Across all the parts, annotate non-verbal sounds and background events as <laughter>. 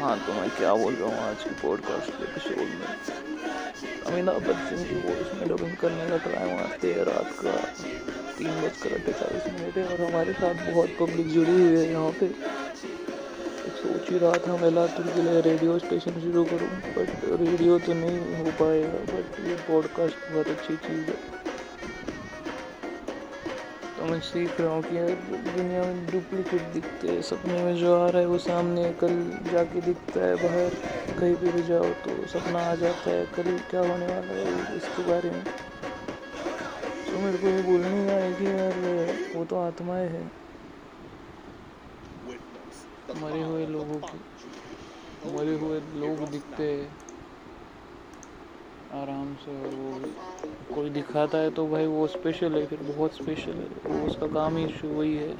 हाँ तो मैं क्या बोल रहा हूँ आज की पॉडकास्ट के एपिसोड में। अमिताभ बच्चन की वॉइस में डबिंग करने का टाइम आते हैं रात का तीन बजकर अट्ठाईस मिनट है, और हमारे साथ बहुत पब्लिक जुड़ी हुई है यहाँ पे। सोच ही रहा था मैं लातूर के लिए रेडियो स्टेशन शुरू करूँ बट रेडियो तो नहीं हो पाएगा बट ये पॉडकास्ट बहुत अच्छी चीज़ है। तो मैं सीख रहा हूँ कि यार दुनिया में डुप्लीकेट दिखते हैं, सपने में जो आ रहा है वो सामने कल जाके दिखता है, बाहर कहीं भी भी जाओ तो सपना आ जाता है, कल क्या होने वाला है इसके बारे में। तो मेरे को ये बोलने आए कि यार वो तो आत्माएँ हैं। मरे हुए लोगों की, मरे हुए लोग दिखते हैं। आराम से और वो कोई दिखाता है तो भाई वो स्पेशल है, फिर बहुत स्पेशल है। वो उसका काम ही वही है।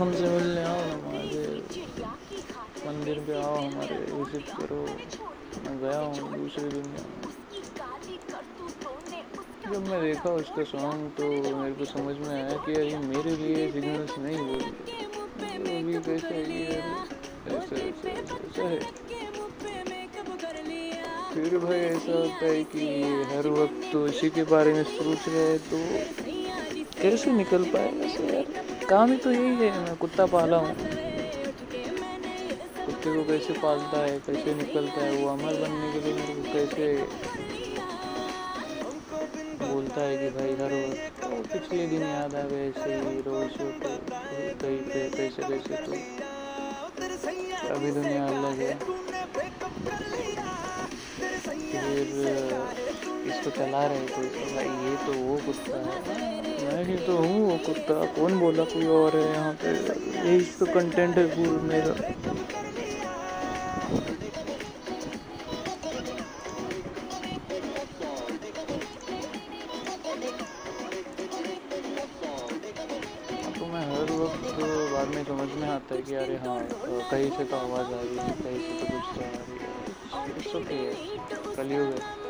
हमसे मिलने आओ हमारे मंदिर पे आओ, हमारे विज़िट करो। मैं गया हूँ दूसरी दुनिया जब मैं देखा उसका सॉन्ग तो मेरे को समझ में आया कि ये मेरे लिए सिग्नल्स नहीं बोल है फिर भाई ऐसा होता है कि हर वक्त तो इसी के बारे में सोच रहे तो कैसे निकल पाएगा? काम ही तो यही है, मैं कुत्ता पाला हूँ। कुत्ते को कैसे पालता है, कैसे निकलता है, वो अमर बनने के लिए मेरे को कैसे बोलता है कि भाई हर वक्त पिछले दिन याद आ गए ऐसे ही रोज कहीं पे कैसे कैसे तो। अभी दुनिया अलग है। फिर इसको चला रहे थे तो भाई ये तो वो कुत्ता है। मैं ही तो हूँ वो कुत्ता। कौन बोला कोई और है यहाँ पे? यही तो कंटेंट है पूरा मेरा। तो मैं हर वक्त बाद में समझ में आता है कि अरे हाँ कहीं से तो आवाज़ आ रही है कहीं से तो कुछ तो आ रही है। इट्स ओके कलयुग है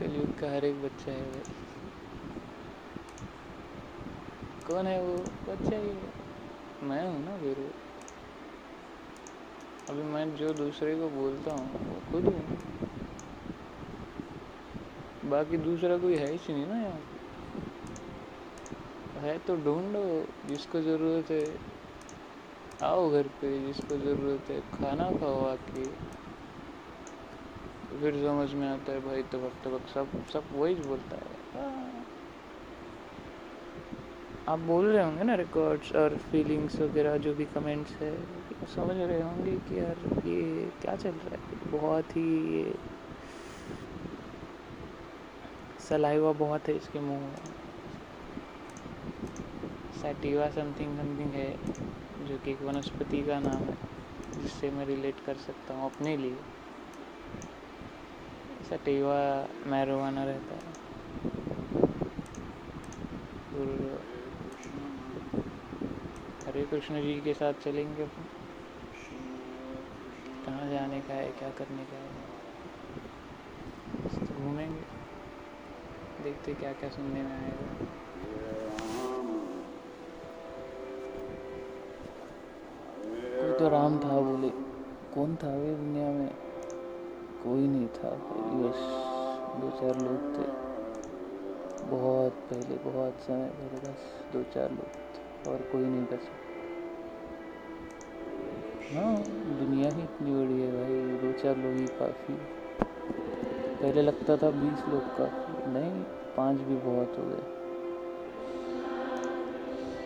कलयुग का हर एक बच्चा है भाई। कौन है वो? बच्चा ही मैं हूँ ना फिर अभी मैं जो दूसरे को बोलता हूँ, वो खुद हूँ। बाकी दूसरा कोई है ही नहीं ना यहाँ। है तो ढूंढो, जिसको ज़रूरत है। आओ घर पे, जिसको ज़रूरत है। खाना खाओ आके। तो फिर समझ में आता है भाई तबक तबक सब सब वही बोलता है। आप बोल रहे होंगे ना रिकॉर्ड्स और फीलिंग्स वगैरह, जो भी कमेंट्स है समझ रहे होंगे कि यार ये क्या चल रहा है? बहुत ही ये सलाइवा बहुत है इसके मुँह में। सैटिवा समथिंग समथिंग है, जो कि एक वनस्पति का नाम है, जिससे मैं रिलेट कर सकता हूँ अपने लिए। सटीवा मैरोवाना रहता है। हरे कृष्ण जी के साथ चलेंगे कहाँ जाने का है, क्या करने का है? घूमेंगे। देखते क्या क्या सुनने में आएगा तो राम था बोले। कौन था वे दुनिया में? कोई नहीं था बस दो चार लोग थे। बहुत पहले, बहुत समय पहले बस दो चार लोग थे और कोई नहीं बचा। हाँ दुनिया ही इतनी बड़ी है भाई। दो चार लोग ही काफ़ी। पहले लगता था बीस लोग काफ़ी नहीं, पाँच भी बहुत हो गए।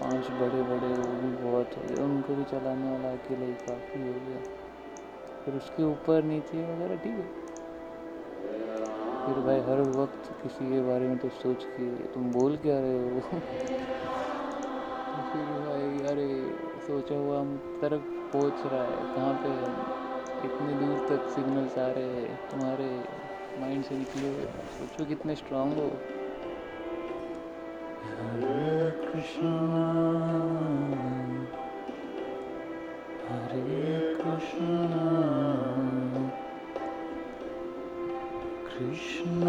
पाँच बड़े बड़े वो भी बहुत हो गए। उनको भी चलाने वाला अकेले ही काफ़ी हो गया। फिर उसके ऊपर नीचे वगैरह, ठीक है। फिर भाई हर वक्त किसी के बारे में तो सोच के, तुम बोल क्या रहे हो? <laughs> तो फिर भाई, अरे, सोचा हुआ हम तरफ़ पहुँच रहा है। कहाँ पे इतने दूर तक सिग्नल्स आ रहे हैं। तुम्हारे माइंड से निकले सोचो कितने स्ट्रांग हो। Hare Krishna Hare Krishna Krishna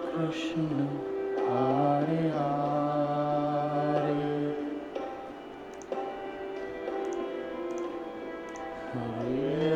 Krishna आरे आरे हरे।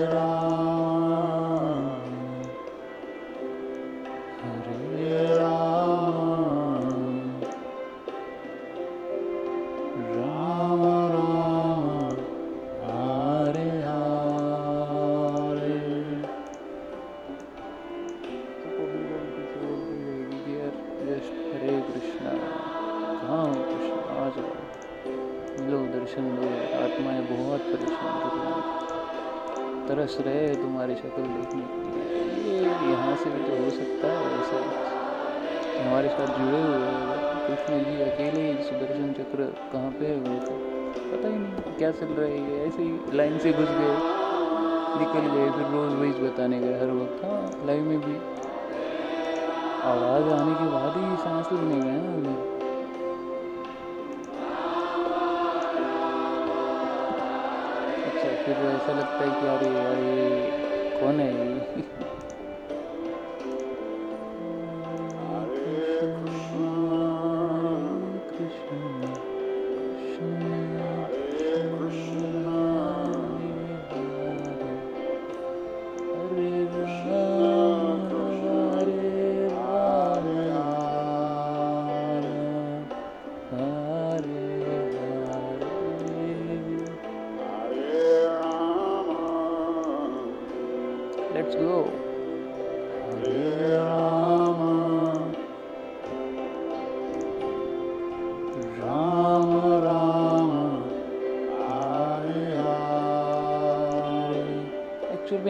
साथ जुड़े हुए हैं कृष्ण जी, अकेले ही सुदर्शन चक्र कहाँ पे है उनका पता ही नहीं, क्या चल रहा है ऐसे ही लाइन से घुस गए, निकल गए, फिर रोज वही बताने गए, हर वक्त। हाँ लाइव में भी। आवाज़ आने के बाद ही सांस लेने गए ना उन्हें अच्छा फिर ऐसा लगता है कि अरे ये कौन है <laughs>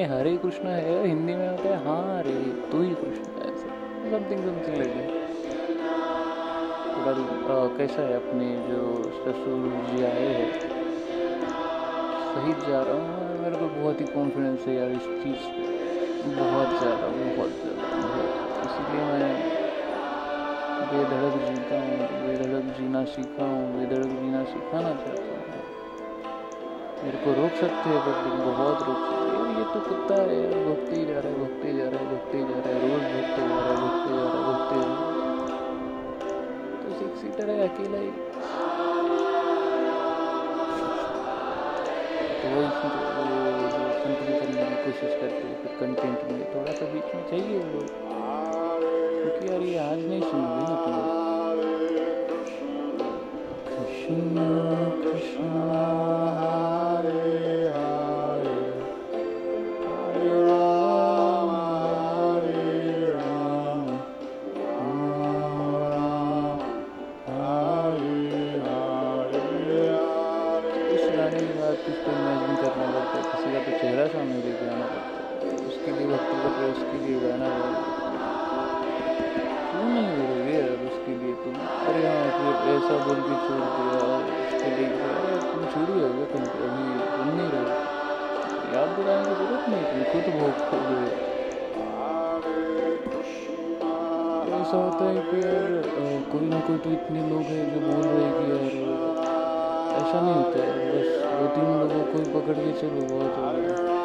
में हरे कृष्ण है, हिंदी में होता है हाँ रे, तू ही कृष्ण है समथिंग समथिंग लगे थोड़ा कैसा है अपने जो ससुर जी आए हैं? सही जा रहा हूँ मेरे को बहुत ही कॉन्फिडेंस है यार इस चीज़ पे। बहुत ज़्यादा बहुत ज़्यादा इसीलिए मैं बेधड़क जीता हूँ बेधड़क जीना सीखा हूँ बेधड़क जीना सिखाना चाहता हूँ। मेरे को रोक सकते हैं बट बहुत रोक सकते तो कुत्ता है, भुगते ही जा रहा है भुगते ही जा रहा है भुगते ही जा रहा है रोज भुगते जा रहा है भुगते जा रहा है भुगते जा रहा। है तो सिक्स सीटर है अकेला ही। तो करने की कोशिश करते हैं, फिर कंटेंट में। थोड़ा सा बीच में चाहिए वो लोग। क्योंकि यार ये आज नहीं सुनोगे ना तुम उसके लिए गाना क्यों नहीं बोलोगे यार उसके लिए तुम? अरे हाँ फिर ऐसा बोल के छोड़ दिया उसके लिए तुम छोड़ी हो गया तुम तो अभी तुम नहीं रहे याद दिलाने की ज़रूरत नहीं, तुम खुद बहुत खो गए ऐसा होता है कि यार कोई ना कोई तो इतने लोग हैं जो बोल रहे हैं कि यार, ऐसा नहीं होता है। बस दो तीन लोगों को ही पकड़ के चलो, बहुत हो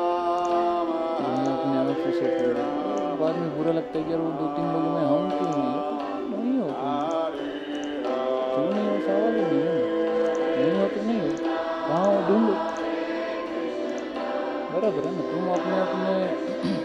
दुनिया अपने आप से सेट कर गई बाद में बुरा लगता है कि यार वो दो तीन लोगों में हम क्यों नहीं है? नहीं हो क्यों? नहीं हो? सवाल ही नहीं नहीं हो तो नहीं हो। कहाँ हो? ढूंढो। बराबर है ना, तुम अपने अपने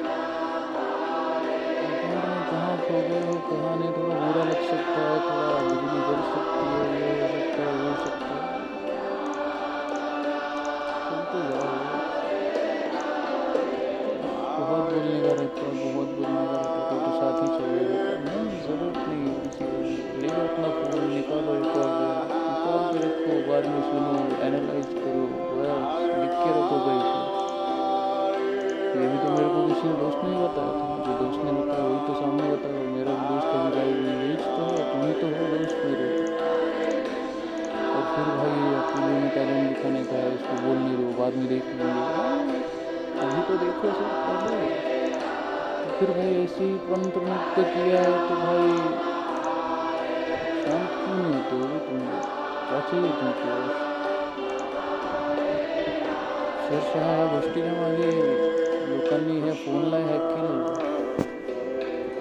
तो देखो सर पहले तो फिर भाई ऐसे ही पंत मुक्त किया है तो भाई शांत क्यों नहीं होते हो तुम क्या चाहिए तुमको? मागे लोकांनी हॅक केलं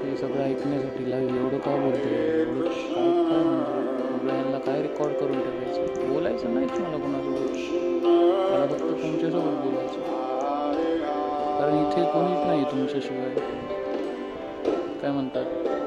हे सगळं ऐकण्यासाठी एवढं का बोलतो एवढं काय रेकॉर्ड करून ठेवायचं बोलायचं नाहीच मला मला फक्त तुमच्यासोबत बोलायचं कारण इथे कोणीच नाही तुमच्याशिवाय. काय म्हणतात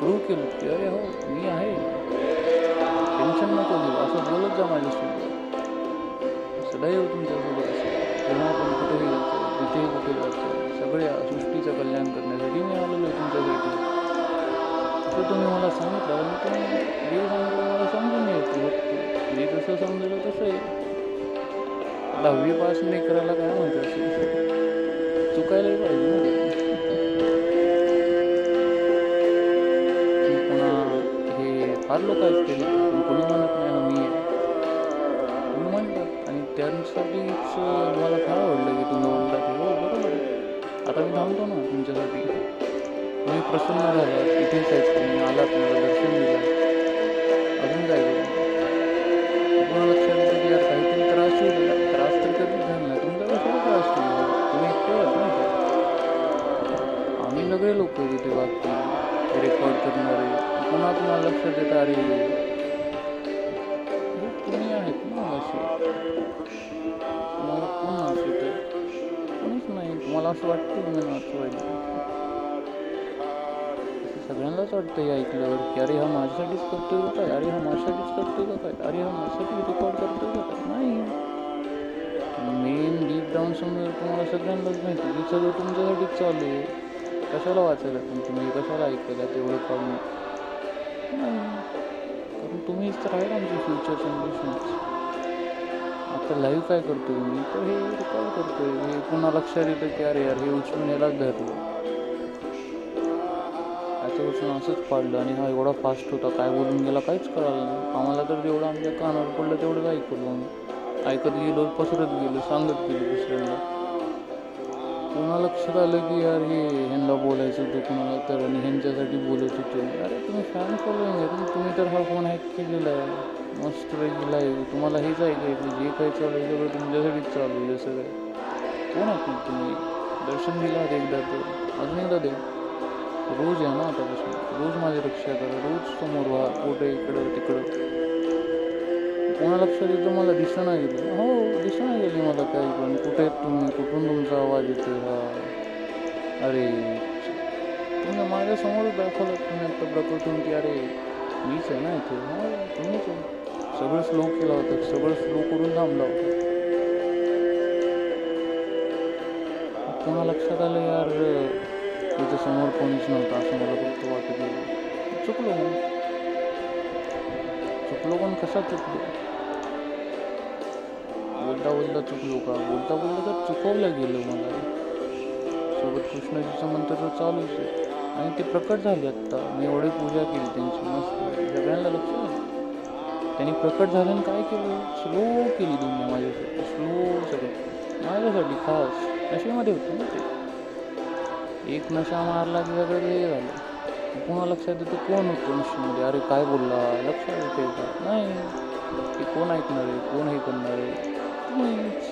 प्रूव्ह केलं की अरे हो मी आहे. टेन्शन नको घेऊ. असं बोलत जा माझ्यासोबत. सदैव तुमच्यासोबत असेल. जेव्हा कुठेही जातो कुठेही कुठे जातो सगळ्या सृष्टीचं कल्याण करण्यासाठी मी आलेलो आहे तुमच्यासाठी. तर तुम्ही मला सांगितलं मी तुम्ही जे सांगितलं मला समजून घ्यायचं मी जसं समजलं तसं आहे. दहावी पास नाही करायला काय म्हणतात? चुकायलाही पाहिजे ना. फार लोक आहेत ते. पण कोणी म्हणत नाही हा मी म्हणतात आणि त्यांसाठीच मला फार आवडलं की तुम्ही बोलता की हो बरोबर आहे. आता मी थांबतो ना तुमच्यासाठी. तुम्ही प्रसन्न झाला इथेच आहेत तुम्ही. आलात मला दर्शन दिलं. अजून काय तुम्हाला लक्षात येतं की यार काहीतरी त्रास होईल. त्रास तर कधीच झाला नाही. तुमचा कशाला त्रास होईल. तुम्ही एकटे आहात ना आम्ही सगळे लोक तिथे वागतो रेकॉर्ड करणारे. पुन्हा तुम्हाला लक्षात येतं अरे हे तुम्ही आहेत ना असे? तुम्हाला कोण असे कोणीच नाही. तुम्हाला असं वाटतं की मी नाचवायला सगळ्यांनाच वाटतं हे ऐकल्यावर की अरे हा माझ्यासाठीच करतोय का काय? अरे हा माझ्यासाठीच करतोय का काय? अरे हा माझ्यासाठी रेकॉर्ड करतोय का काय? नाही. मेन डीप डाऊन समजा तुम्हाला सगळ्यांनाच माहिती की सगळं तुमच्यासाठीच चालू आहे. कशाला वाचायला पण तुम्ही कशाला ऐकायला तेवढं पाहून कारण तुम्हीच तर आहे आमचे फ्युचर जनरेशन्स आता लाईव्ह काय करतो मी? तर हे काय करतो हे पुन्हा लक्षात येतं की अरे यार हे उचलून यालाच धरलं. त्याच्यापासून असंच पाडलं आणि हा एवढा फास्ट होता काय बोलून गेला काहीच कळालं नाही. आम्हाला तर जेवढं आमच्या कानावर पडलं तेवढं ऐकलं आम्ही. ऐकत गेलो पसरत गेलो सांगत गेलो दुसऱ्यांना. पुन्हा लक्षात आलं की यार हे ह्यांना बोलायचं होतं कुणाला तर आणि ह्यांच्यासाठी बोलत होतो? अरे तुम्ही फॅन फॉलोईंग आहे पण तुम्ही तर हा फोन हॅक केलेला आहे. मस्त वेगळा आहे. तुम्हाला हेच ऐकायचं जे काही चालू आहे सगळं तुमच्यासाठीच चालू आहे सगळं. कोण आहे मग तुम्ही दर्शन दिलं एकदा तर. अजून एकदा दे. रोज या ना आतापासून. रोज माझी रक्षा करा. रोज समोर व्हा. कुठे इकडं तिकडं. कोणा लक्षात येतं मला दिसणं नाही. हो दिसून गेली मला काही पण? कुठे तुम्ही? कुठून तुमचा आवाज येतो हा? अरे तुम्ही माझ्यासमोरच दाखवलं तुम्ही आता प्रकृतून की अरे मीच आहे ना इथे? हा तुम्हीच आहे. सगळं स्लो केला होतं. सगळं स्लो करून थांबला होता. पुन्हा लक्षात आलं यार त्याच्यासमोर समोर कोणीच नव्हतं असं मला फक्त वाटत चुकलो चुकलो पण कसा चुकलो? बोलता बोलता चुकलो का? बोलता बोलता तर चुकवलं गेलं मला. सोबत कृष्णजीचं मंत्र तर चालूच आहे. आणि ते प्रकट झाले आत्ता. मी एवढी पूजा केली त्यांची मस्त. सगळ्यांना लक्ष आहे. त्यांनी प्रकट झाल्यानं काय केलं? स्लो केली तुम्ही माझ्यासाठी. स्लो सगळं. माझ्यासाठी खास. नशेमध्ये होतं ना ते. एक नशा मारला की सगळं हे झालं. पुन्हा लक्षात येतं कोण होतो नशेमध्ये? अरे काय बोलला? लक्षात येते का? नाही. ते कोण ऐकणार आहे? कोण हे करणार आहे? तुम्हीच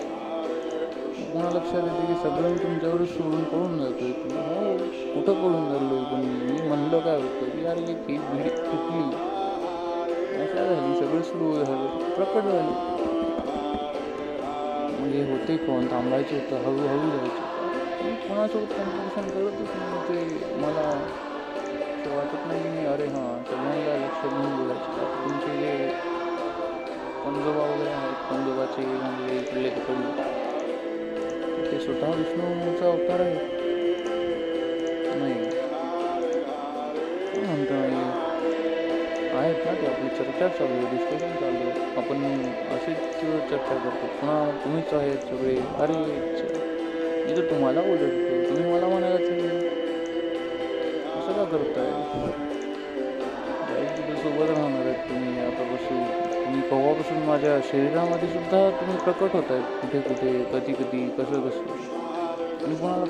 कोणा लक्षात येते की सगळं मी तुमच्यावर सोडून पळून जातोय की हो कुठं पळून चाललोय पण मी म्हणलं काय होतं की यार एक ही भिडी तुटली अशा झाली सगळं सुरू झालं प्रकट झालं म्हणजे होते कोण थांबायचं होतं हळूहळू जायचं मी कोणासोबत कॉम्पिटिशन करतच नाही ते मला वाटत नाही अरे हाँ सगळ्यांना लक्ष घेऊन बोलायचं तुमचे जे पंजोबा वगैरे आहेत पंजोबाचे म्हणजे इकडले तिकडले ते स्वतः विष्णूचा अवतार आहे नाही चर्चा चालू आहे डिस्कशन चालू आहे आपण चर्चा करतो पुन्हा अरे मी तर तुम्हाला बोलत होतो तेव्हापासून माझ्या शरीरामध्ये सुद्धा तुम्ही प्रकट होत आहेत कुठे कुठे कधी कधी कसं कसं. मी कोणाला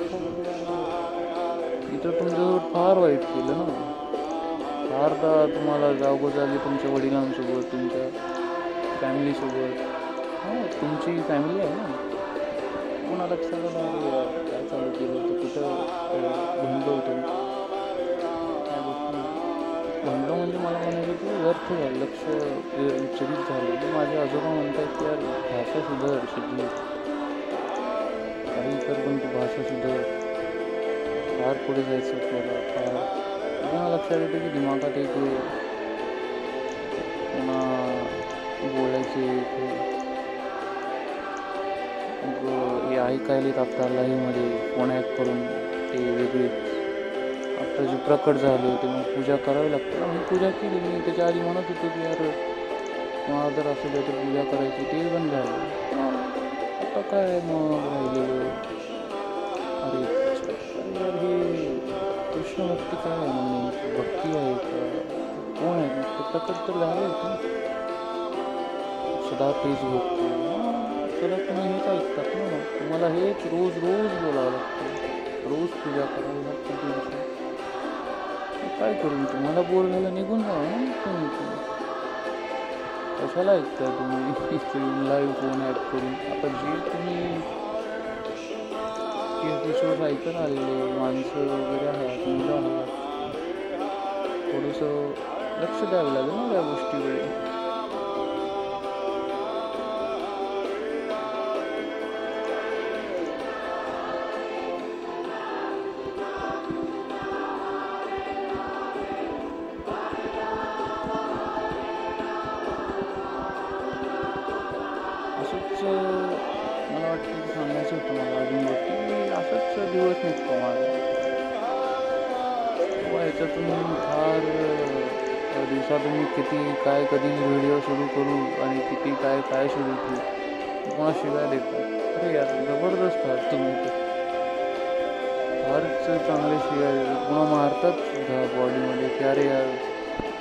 इथं तुमच्यासोबत फार वाईट केलं ना. फारदा तुम्हाला जागोजागी तुमच्या वडिलांसोबत तुमच्या फॅमिलीसोबत. हां तुमची फॅमिली आहे ना. कोणा लक्षात आलं काय चालू केलं होतं? कुठं भंड होतं म्हणलं म्हणजे मला म्हणायचं की व्यर्थ झालं लक्ष विचलित झालं. की माझे आजोबा म्हणतात की यार भाषा सुधार शिकली काही तर पण तू भाषा सुधार. फार पुढे जायचं आपल्याला. फार. म्हणजे पुन्हा लक्षात येतं की दिमागात एक पुन्हा बोलायचे हे ऐकायला येत आपल्या लाईमध्ये फोन हॅक करून ते वेगळी. आता जे, प्रकट झाले ते मग पूजा करावी लागते. मी पूजा केली मी त्याच्या आधी म्हणत होतो की, यार मला जर असं तर पूजा करायची. ते बंद झालं. आता काय मग राहिलेलं? अरे, यार, हे कृष्ण भक्ती काय आहे भक्ती आहे का? कोण आहे? ते प्रकट तर झाले सदा तेच भक्ती. सदा तुम्ही हेच ऐकतात ना तुम्हाला हेच रोज रोज बोलावं लागतं. रोज पूजा करावी लागते तुमची. काय करून तुम्हाला बोर झालं निघून जा तुम्ही कशाला ऐकता तुम्ही? लाईव्ह फोन ॲप करून. आता जे तुम्ही एपिसोड ऐकत आलेले माणसं वगैरे आहात मुलं आहात. थोडंसं लक्ष द्यावं लागेल ना त्या गोष्टीकडे किंवा याच्यातून फार दिवसात दिवसातून मी किती काय कधी व्हिडिओ सुरू करू आणि किती काय काय सुरू करू कोणा शिवाय देतात अरे यार जबरदस्त आहात तुम्ही तर. फारच चांगले शिवाय देतात पुन्हा मारतात सुद्धा बॉडीमध्ये की अरे यार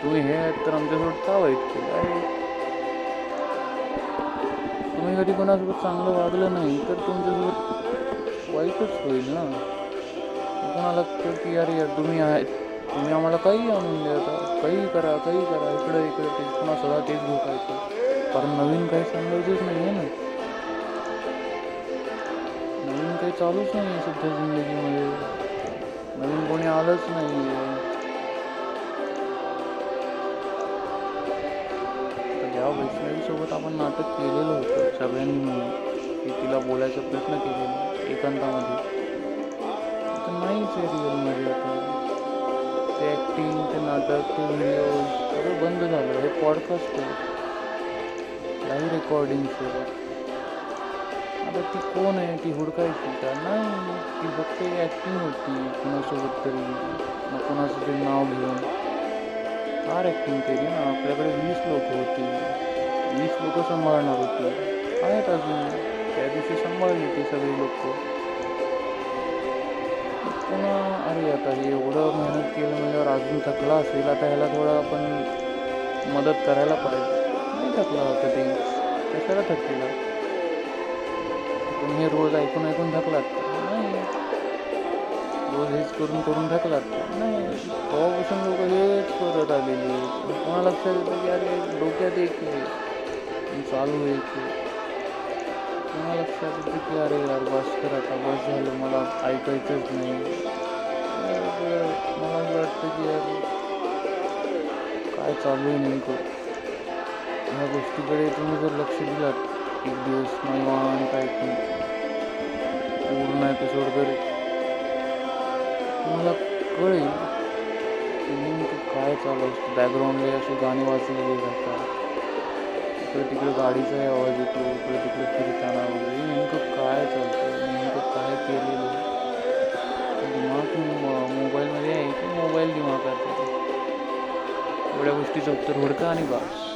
तुम्ही हे आहेत तर आमच्यासोबत का वाईट केलं? अरे. तुम्ही कधी कोणासोबत चांगलं वागलं नाही तर तुमच्यासोबत वाईटच होईल ना. कोणाला लागतं की अरे यार तुम्ही आहेत. तुम्ही आम्हाला काही आणून देता काही करा काही करा. इकडं इकडं ते पुन्हा सदा तेच भोकायचं. कारण नवीन काही सांगायचंच नाही आहे ना. नवीन काही चालूच नाही आहे सध्या जिंदगीमध्ये. नवीन कोणी आलंच नाही आहे. ज्या वैष्णवीसोबत आपण नाटक केलेलं होतं सगळ्यांनी. मिळून की तिला बोलायचा प्रयत्न केलेला एकांतामध्ये तर नाहीच आहे रिअलमध्ये आता. ॲक्टिंग ते नाटक ते व्हिडिओ सगळं बंद झालं. हे पॉडकास्ट आहे. लाईव्ह रेकॉर्डिंग्स आहे आता ती कोण आहे? ती हुडकायची का? नाही. ती फक्त ॲक्टिंग होती. कोणासोबत तरी. मग तरी नाव घेऊन. फार ॲक्टिंग केली ना. आपल्याकडे वीस लोक होती. वीस लोक सांभाळणार होती. आहेत अजून. त्या दिवशी सांभाळली ती सगळी लोक. पुन्हा अरे आता हे एवढं मेहनत केलं म्हणजे अजून थकला असेल आता ह्याला थोडं आपण मदत करायला पाहिजे. नाही थकला होता ते. कशाला थकलेला? तुम्ही हे रोज ऐकून ऐकून थकलात? नाही. रोज हेच करून करून थकलात? नाही. तेव्हापासून लोक हेच करत आलेली आहेत. कोणा लक्षात येतं की अरे डोक्यात एक चालू आहे की आहे. लक्षात येतं की अरे यार बस कर आता बस झालं मला ऐकायचंच नाही. मला असं वाटतं की यार काय चालू आहे नेमकं? ह्या गोष्टीकडे तुम्ही जर लक्ष दिलात एक दिवस निवांत ऐकून पूर्ण एपिसोड तरी. तुम्हाला कळेल नेमकं काय चालू असतं बॅकग्राऊंडला असे गाणी वाचलेले जातात इकडे तिकडे गाडीचाही आवाज येतो इकडे तिकडे फिरताना वगैरे. नेमकं काय चालतं नेमकं काय केलेलं दिमाग मो- मोबाईलमध्ये आहे की मोबाईल दिमाग करते एवढ्या गोष्टीचं उत्तर हुडका आणि बस.